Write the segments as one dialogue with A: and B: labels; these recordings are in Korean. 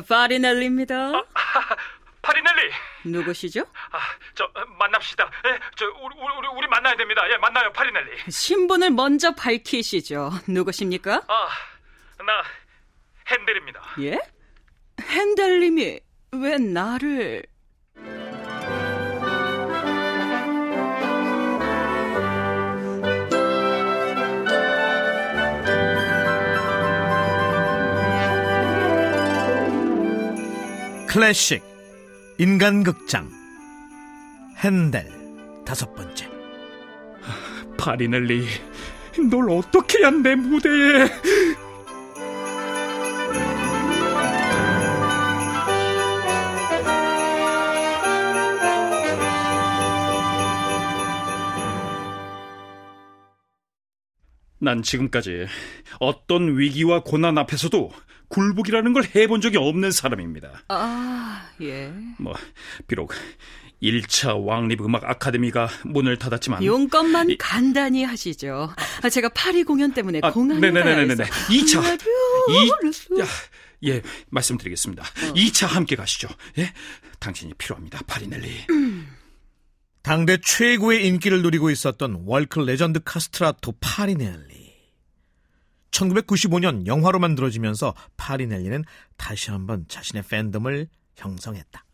A: 파리넬리입니다.
B: 아, 파리넬리.
A: 누구시죠?
B: 아, 저 만납시다. 예, 저 우리 우리 우리 만나야 됩니다. 예, 만나요, 파리넬리.
A: 신분을 먼저 밝히시죠. 누구십니까?
B: 아, 나 핸델입니다.
A: 예? 핸델님이 왜 나를...
C: 클래식 인간극장 핸델 다섯 번째
B: 파리넬리, 널 어떻게 해야 내 무대에? 난 지금까지 어떤 위기와 고난 앞에서도 굴복이라는 걸 해본 적이 없는 사람입니다.
A: 아, 예.
B: 뭐 비록 1차 왕립 음악 아카데미가 문을 닫았지만
A: 용건만
B: 이-
A: 간단히 하시죠. 아, 제가 파리 공연 때문에
B: 아,
A: 공항에
B: 네네네네네.
A: 가야 해서.
B: 2차.
A: 이...
B: 야, 예, 말씀드리겠습니다. 2차 함께 가시죠. 예? 당신이 필요합니다. 파리넬리.
C: 당대 최고의 인기를 누리고 있었던 월클 레전드 카스트라토 파리넬리 1995년 영화로 만들어지면서 파리넬리는 다시 한번 자신의 팬덤을 형성했다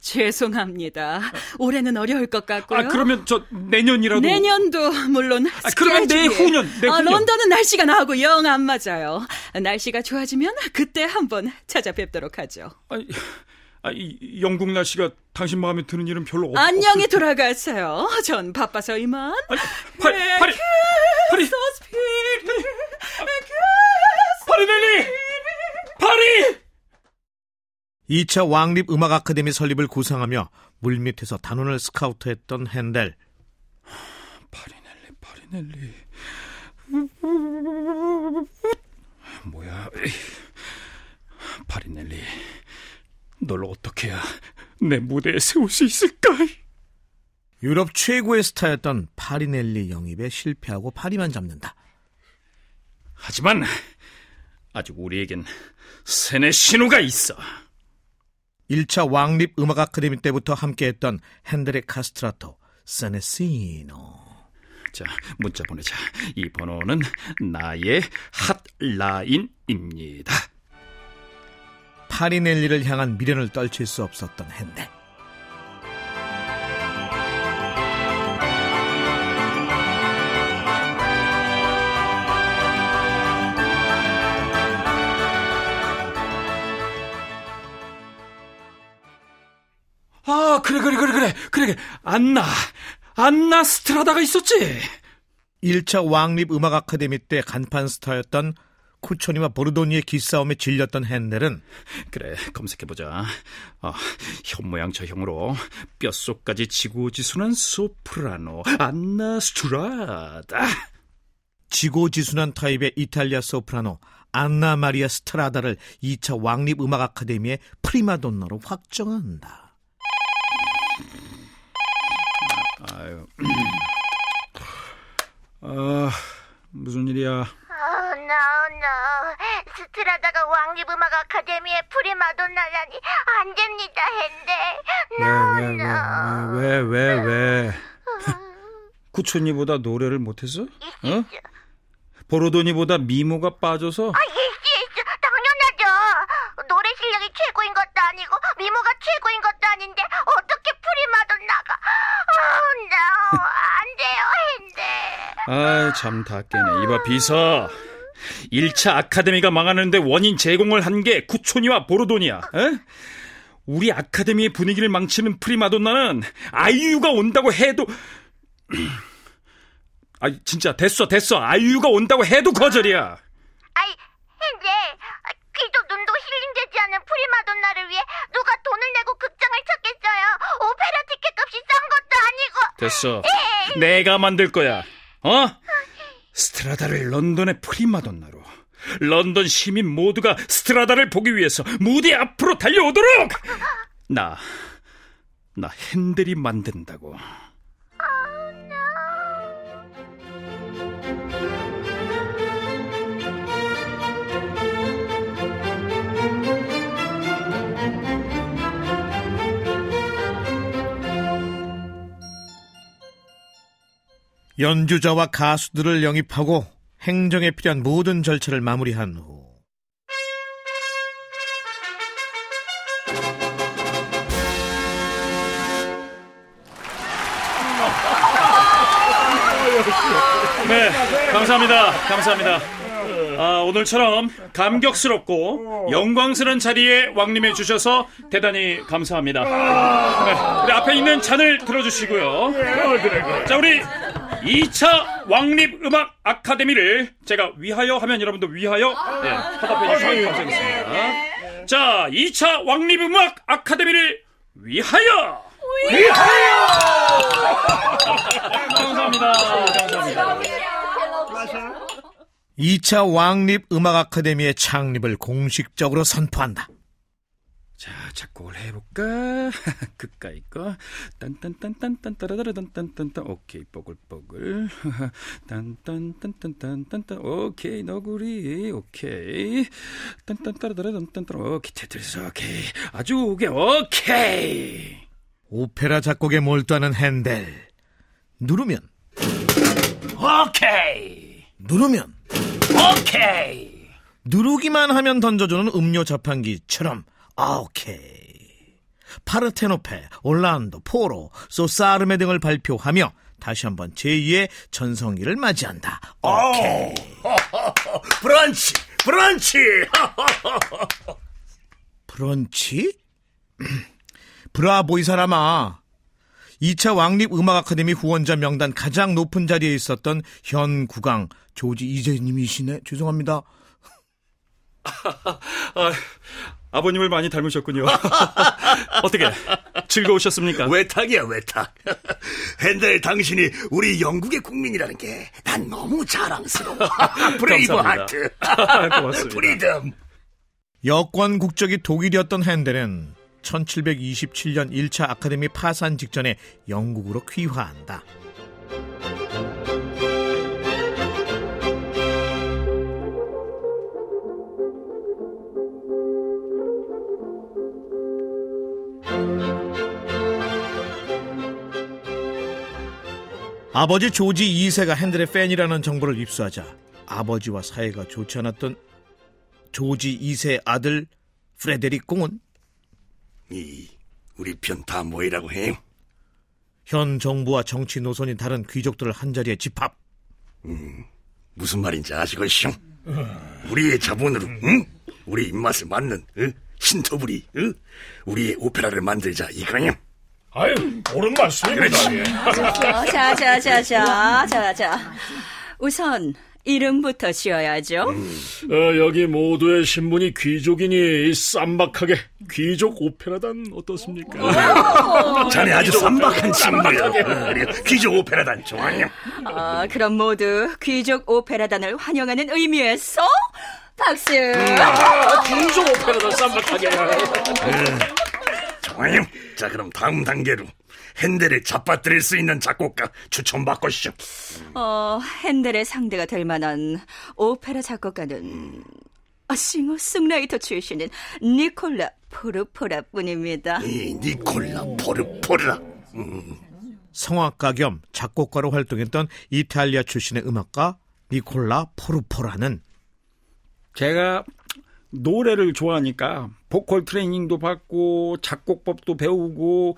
A: 죄송합니다. 올해는 어려울 것 같고요.
B: 아, 그러면 저 내년이라도
A: 내년도 물론
B: 아, 그러면
A: 스케줄이-
B: 내후년,
A: 아,
B: 내후년.
A: 런던은 날씨가 나하고 영 안 맞아요. 날씨가 좋아지면 그때 한번 찾아뵙도록 하죠.
B: 아니, 아, 이 영국 날씨가 당신 마음에 드는 일은 별로 없,
A: 안녕히
B: 없을-
A: 돌아가세요. 전 바빠서 이만.
B: 아니, 파 리, 파리, 파리,
A: sospiri.
B: 파리 넬리! 파리!
C: 2차 왕립 음악 아카데미 설립을 구상하며 물밑에서 단원을 스카우트했던 헨델
B: 파리넬리, 파리넬리. 뭐야? 파리넬리, 널 어떻게 해야 내 무대에 세울 수 있을까?
C: 유럽 최고의 스타였던 파리넬리 영입에 실패하고 파리만 잡는다
B: 하지만 아직 우리에겐 세네 신호가 있어.
C: 1차 왕립 음악 아카데미 때부터 함께했던 핸델의 카스트라토 세네시노
B: 자, 문자 보내자. 이 번호는 나의 핫라인입니다.
C: 파리넬리를 향한 미련을 떨칠 수 없었던 핸델
B: 아, 그래, 그래, 그래, 그래, 그래. 안나, 안나 스트라다가 있었지.
C: 1차 왕립 음악 아카데미 때 간판 스타였던 쿠초니와 보르도니의 기싸움에 질렸던 핸델은
B: 그래, 검색해보자. 아, 현 모양 저형으로 뼛속까지 지고지순한 소프라노, 안나 스트라다.
C: 지고지순한 타입의 이탈리아 소프라노 안나 마리아 스트라다를 2차 왕립 음악 아카데미의 프리마돈나로 확정한다.
B: 아유. 아, 무슨 일이야?
D: 스트라다가 왕립음악 아카데미의 프리마돈나라니 안 됩니다 헨델 no no
B: 왜, 왜, 왜? 쿠초니보다 노래를 못해서? 어? 보르도니보다 미모가 빠져서?
D: 아 yes yes 당연하죠 노래 실력이 최고인 것도 아니고 미모가 최고인 것도 아닌데 어떻게 프리마돈나가 oh no 안 돼요 핸델
B: 아이, 참다 깨네. 이봐, 비서. 1차 아카데미가 망하는데 원인 제공을 한 게 쿠초니와 보르도니야. 에? 우리 아카데미의 분위기를 망치는 프리마돈나는 아이유가 온다고 해도 아 진짜 됐어 됐어 아이유가 온다고 해도 거절이야.
D: 아이 핸델 귀도 눈도 힐링되지 않는 프리마돈나를 위해 누가 돈을 내고 극장을 찾겠어요 오페라 티켓 값이 싼 것도 아니고
B: 됐어. 내가 만들 거야. 어? 스트라다를 런던의 프리마돈나로. 런던 시민 모두가 스트라다를 보기 위해서 무대 앞으로 달려오도록! 나, 나 핸들이 만든다고.
C: 연주자와 가수들을 영입하고 행정에 필요한 모든 절차를 마무리한 후
B: 네, 감사합니다. 감사합니다. 아, 오늘처럼 감격스럽고 영광스러운 자리에 왕림해 주셔서 대단히 감사합니다. 네, 우리 앞에 있는 잔을 들어주시고요. 자, 우리 2차 왕립 음악 아카데미를 제가 위하여 하면 여러분도 위하여 네, 화답해 주시면 감사하겠습니다. 자, 2차 왕립 음악 아카데미를 위하여! 위하여! 감사합니다. 감사합니다.
C: 2차 왕립 음악 아카데미의 창립을 공식적으로 선포한다.
B: 자, 작곡을 해볼까? 그까이 거. 딴딴딴딴딴 따라따라딴딴딴. 오케이, 뽀글뽀글. 딴딴딴딴딴딴딴. 오케이, 너구리. 오케이. 딴딴따라따라딴딴. 오케이, 테트리스. 오케이. 아주 오게 오케이.
C: 오페라 작곡에 몰두하는 핸델. 누르면,
B: 오케이.
C: 누르면,
B: 오케이.
C: 누르기만 하면 던져주는 음료 자판기처럼, 아, 오케이. 파르테노페, 올란도, 포로, 소사르메 등을 발표하며 다시 한번 제2의 전성기를 맞이한다. 오케이.
E: 브런치, 브런치.
C: 브런치? 브라보 이 사람아. 2차 왕립 음악 아카데미 후원자 명단 가장 높은 자리에 있었던 현 국왕 조지 2세님이시네. 죄송합니다.
B: 아, 아버님을 많이 닮으셨군요. 어떻게 즐거우셨습니까?
E: 외탁이야 외탁. 핸델 당신이 우리 영국의 국민이라는 게 난 너무 자랑스러워. Brave heart.
B: 고맙습니다.
E: Freedom.
C: 여권 국적이 독일이었던 핸델은 1727년 1차 아카데미 파산 직전에 영국으로 귀화한다. 아버지 조지 2세가 핸델의 팬이라는 정보를 입수하자 아버지와 사이가 좋지 않았던 조지 2세 아들 프레데릭 공은
E: 이 우리 편 다 모이라고 해.
C: 현 정부와 정치 노선이 다른 귀족들을 한자리에 집합.
E: 무슨 말인지 아시겠슈? 우리의 자본으로, 응? 우리 입맛을 맞는 응? 신토불이, 응? 우리의 오페라를 만들자 이거냐?
F: 아유, 옳은 말씀입니다.
A: 어, 자, 자, 자, 자, 자, 자. 우선 이름부터 지어야죠.
F: 어, 여기 모두의 신분이 귀족이니 쌈박하게 귀족 오페라단 어떻습니까?
E: 자네 아주 쌈박한 친구야. 그래, 귀족 오페라단 좋아요.
A: 어, 그럼 모두 귀족 오페라단을 환영하는 의미에서 박수.
F: 귀족 오페라단 쌈박하게.
E: 자, 그럼 다음 단계로 핸델을 잡아뜨릴 수 있는 작곡가 추천받고시죠.
A: 어, 핸델의 상대가 될 만한 오페라 작곡가는 어, 싱어송라이터 출신인 니콜라 포르포라뿐입니다.
E: 이 니콜라 포르포르라.
C: 성악가 겸 작곡가로 활동했던 이탈리아 출신의 음악가 니콜라 포르포라는
B: 제가 노래를 좋아하니까 보컬 트레이닝도 받고 작곡법도 배우고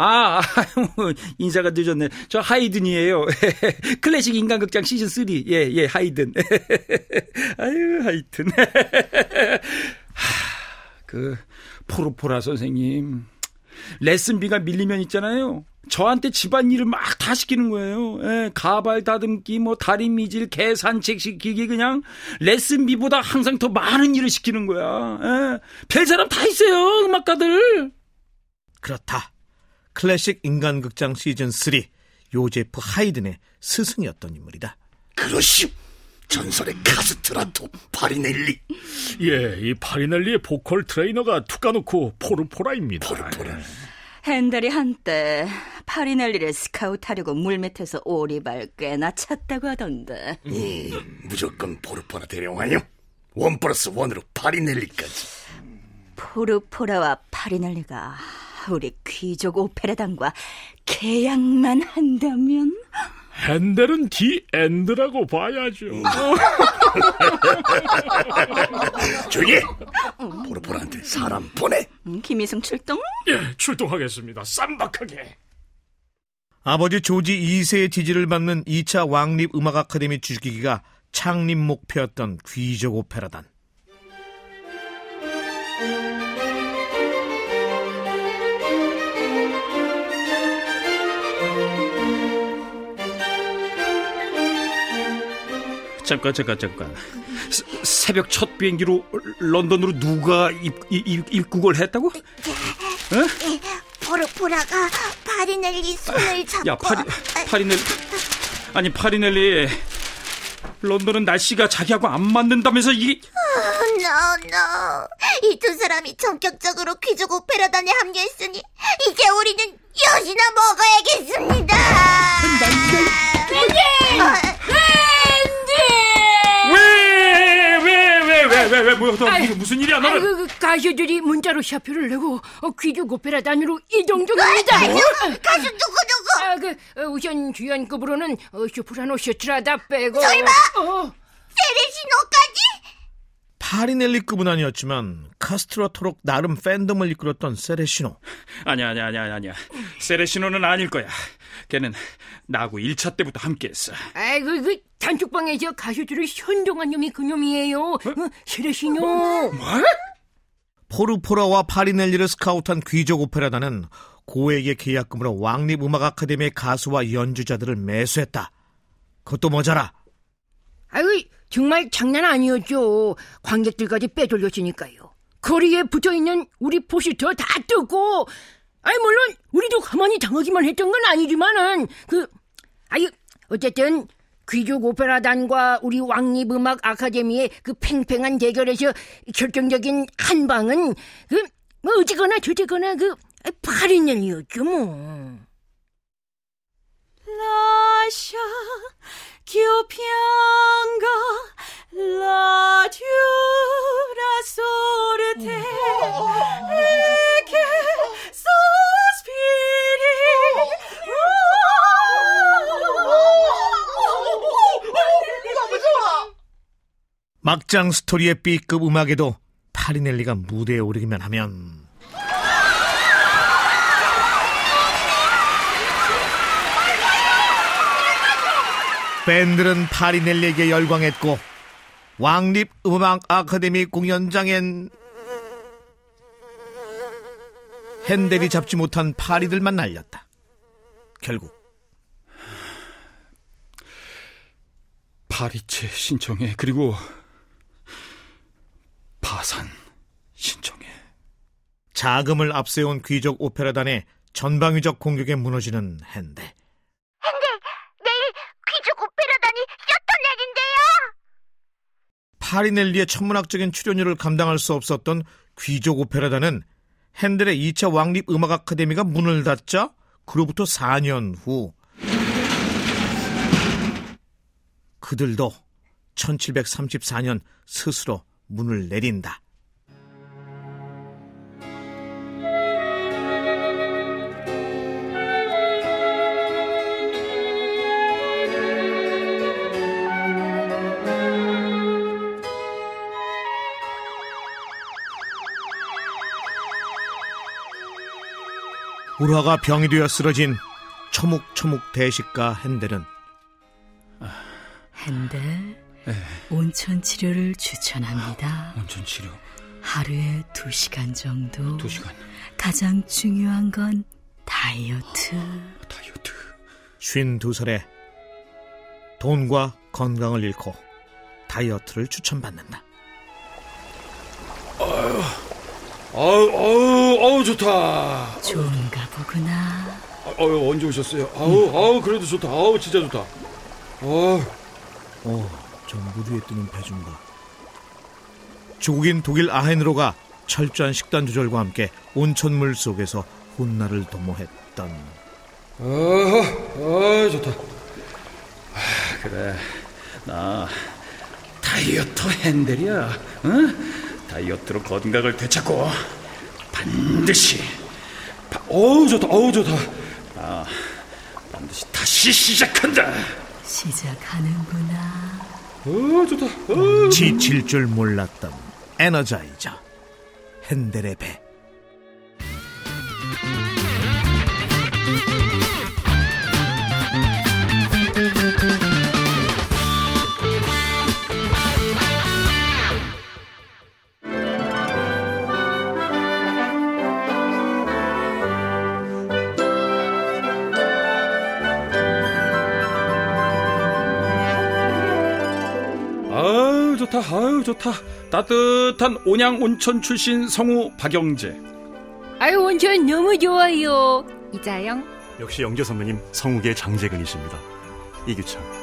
B: 아, 인사가 늦었네. 저 하이든이에요. 클래식 인간극장 시즌 3. 예, 예, 하이든. 아유, 하이튼. 하, 그 포르포라 선생님 레슨비가 밀리면 있잖아요. 저한테 집안일을 막 다 시키는 거예요. 예, 가발 다듬기, 뭐 다리 미질, 계산책 시키기 그냥 레슨비보다 항상 더 많은 일을 시키는 거야. 예, 별 사람 다 있어요, 음악가들.
C: 그렇다. 클래식 인간극장 시즌 3 요제프 하이든의 스승이었던 인물이다.
E: 그러시오. 전설의 카스트라토 파리넬리.
F: 예, 이 파리넬리의 보컬 트레이너가 투카노코 포르포라입니다.
E: 포르포라.
A: 핸델이 한때 파리넬리를 스카우트하려고 물밑에서 오리발 꽤나 찼다고 하던데.
E: 이 무조건 포르포라 대령하여 one plus one으로 파리넬리까지.
A: 포르포라와 파리넬리가 우리 귀족 오페라단과 계약만 한다면
F: 핸델은 the end라고 봐야죠.
E: 저기 포르포라한테 사람 보내.
A: 음, 김희승 출동?
F: 예, 출동하겠습니다. 쌈박하게.
C: 아버지 조지 2세의 지지를 받는 2차 왕립 음악 아카데미 주기기가 창립 목표였던 귀족 오페라단.
B: 잠깐 잠깐 잠깐 새- 새벽 첫 비행기로 런던으로 누가 입, 입, 입국을 했다고?
D: 포르포라가 파리넬리 손을 잡고
B: 야 파리 파리넬리 아니 파리넬리 런던은 날씨가 자기하고 안 맞는다면서 이게
D: no, no. 이두 사람이 전격적으로 귀족 오페라단에 합류했으니 이제 우리는 엿이나 먹어야겠습니다.
B: 왜 왜왜왜왜왜 뭐야 너 무슨 일이야 너는
G: 아이고, 그 가수들이 문자로 샤표를 내고 어, 귀족 오페라단으로 이동 중입니다.
D: 가수 누구 누구?
G: 아, 그 어, 우선 주연급으로는 어, 소프라노 셔츠라다 빼고
D: 설마?
G: 어,
D: 세레시노까지?
C: 파리넬리급은 아니었지만 카스트라토록 나름 팬덤을 이끌었던 세레시노.
B: 아니야 아니야 아니야 아니야 세레시노는 아닐 거야 걔는 나하고 1차 때부터 함께했어
G: 아이고 그 단축방에서 가수들을 현동한 놈이 그놈이에요. 어, 시레시노.
C: 포르포라와 파리넬리를 스카우트한 귀족 오페라단은 고액의 계약금으로 왕립 음악 아카데미의 가수와 연주자들을 매수했다. 그것도 모자라.
G: 아이고 정말 장난 아니었죠. 관객들까지 빼돌렸으니까요. 거리에 붙어 있는 우리 포스터 다 뜯고 아이 물론 우리도 가만히 당하기만 했던 건 아니지만은 그 아유 어쨌든 귀족 오페라단과 우리 왕립 음악 아카데미의 그 팽팽한 대결에서 결정적인 한 방은 그 뭐 어찌거나 저찌거나 그 파리넬이었죠 뭐.
A: 라샤 기오피앙가 라듀라 소르테 에게 소스피리
D: 너무 좋아.
C: 막장 스토리의 B급 음악에도 파리넬리가 무대에 오르기만 하면. 밴들은 파리넬리에게 열광했고 왕립 음악 아카데미 공연장엔 핸델이 잡지 못한 파리들만 날렸다. 결국
B: 파리채 신청해 그리고 파산 신청해
C: 자금을 앞세운 귀족 오페라단의 전방위적 공격에 무너지는 핸델.
D: 근데 내일 귀족 오페라단이 셔터넷인데요.
C: 파리넬리의 천문학적인 출연료를 감당할 수 없었던 귀족 오페라단은 핸델의 2차 왕립 음악 아카데미가 문을 닫자 그로부터 4년 후 그들도 1734년 스스로 문을 내린다. 울화가 병이 되어 쓰러진 초묵초묵 대식가 핸델은
A: 핸델 온천 치료를 추천합니다.
B: 온천 치료
A: 하루에 두 시간 정도.
B: 2시간
A: 가장 중요한 건 다이어트.
B: 다이어트
C: 52살에 돈과 건강을 잃고 다이어트를 추천받는다.
B: 아 우 아우 아우 좋다
A: 좋은가 보구나.
B: 아유 언제 오셨어요 아우 아우 그래도 좋다 아우 진짜 좋다 아우
C: 어, 저 무드에 뜨는 배좀 봐. 조국인 독일 아헨으로 가 철저한 식단 조절과 함께 온천물 속에서 훗날을 도모했던
B: 아, 아 좋다. 아, 그래, 나 다이어트 핸들이야. 응? 다이어트로 건강을 되찾고 반드시. 바, 어우 좋다, 어우 좋다. 아, 난 다시 시작한다.
A: 시작하는구나.
B: 어, 좋다. 어.
C: 지칠 줄 몰랐던 에너자이저 핸델의 배.
B: 좋다. 아유, 좋다. 따뜻한 온양 온천 출신 성우 박영재.
G: 아유 온천 너무 좋아요.
H: 이자영
I: 역시 영재 선배님 성우계 장재근이십니다. 이규창.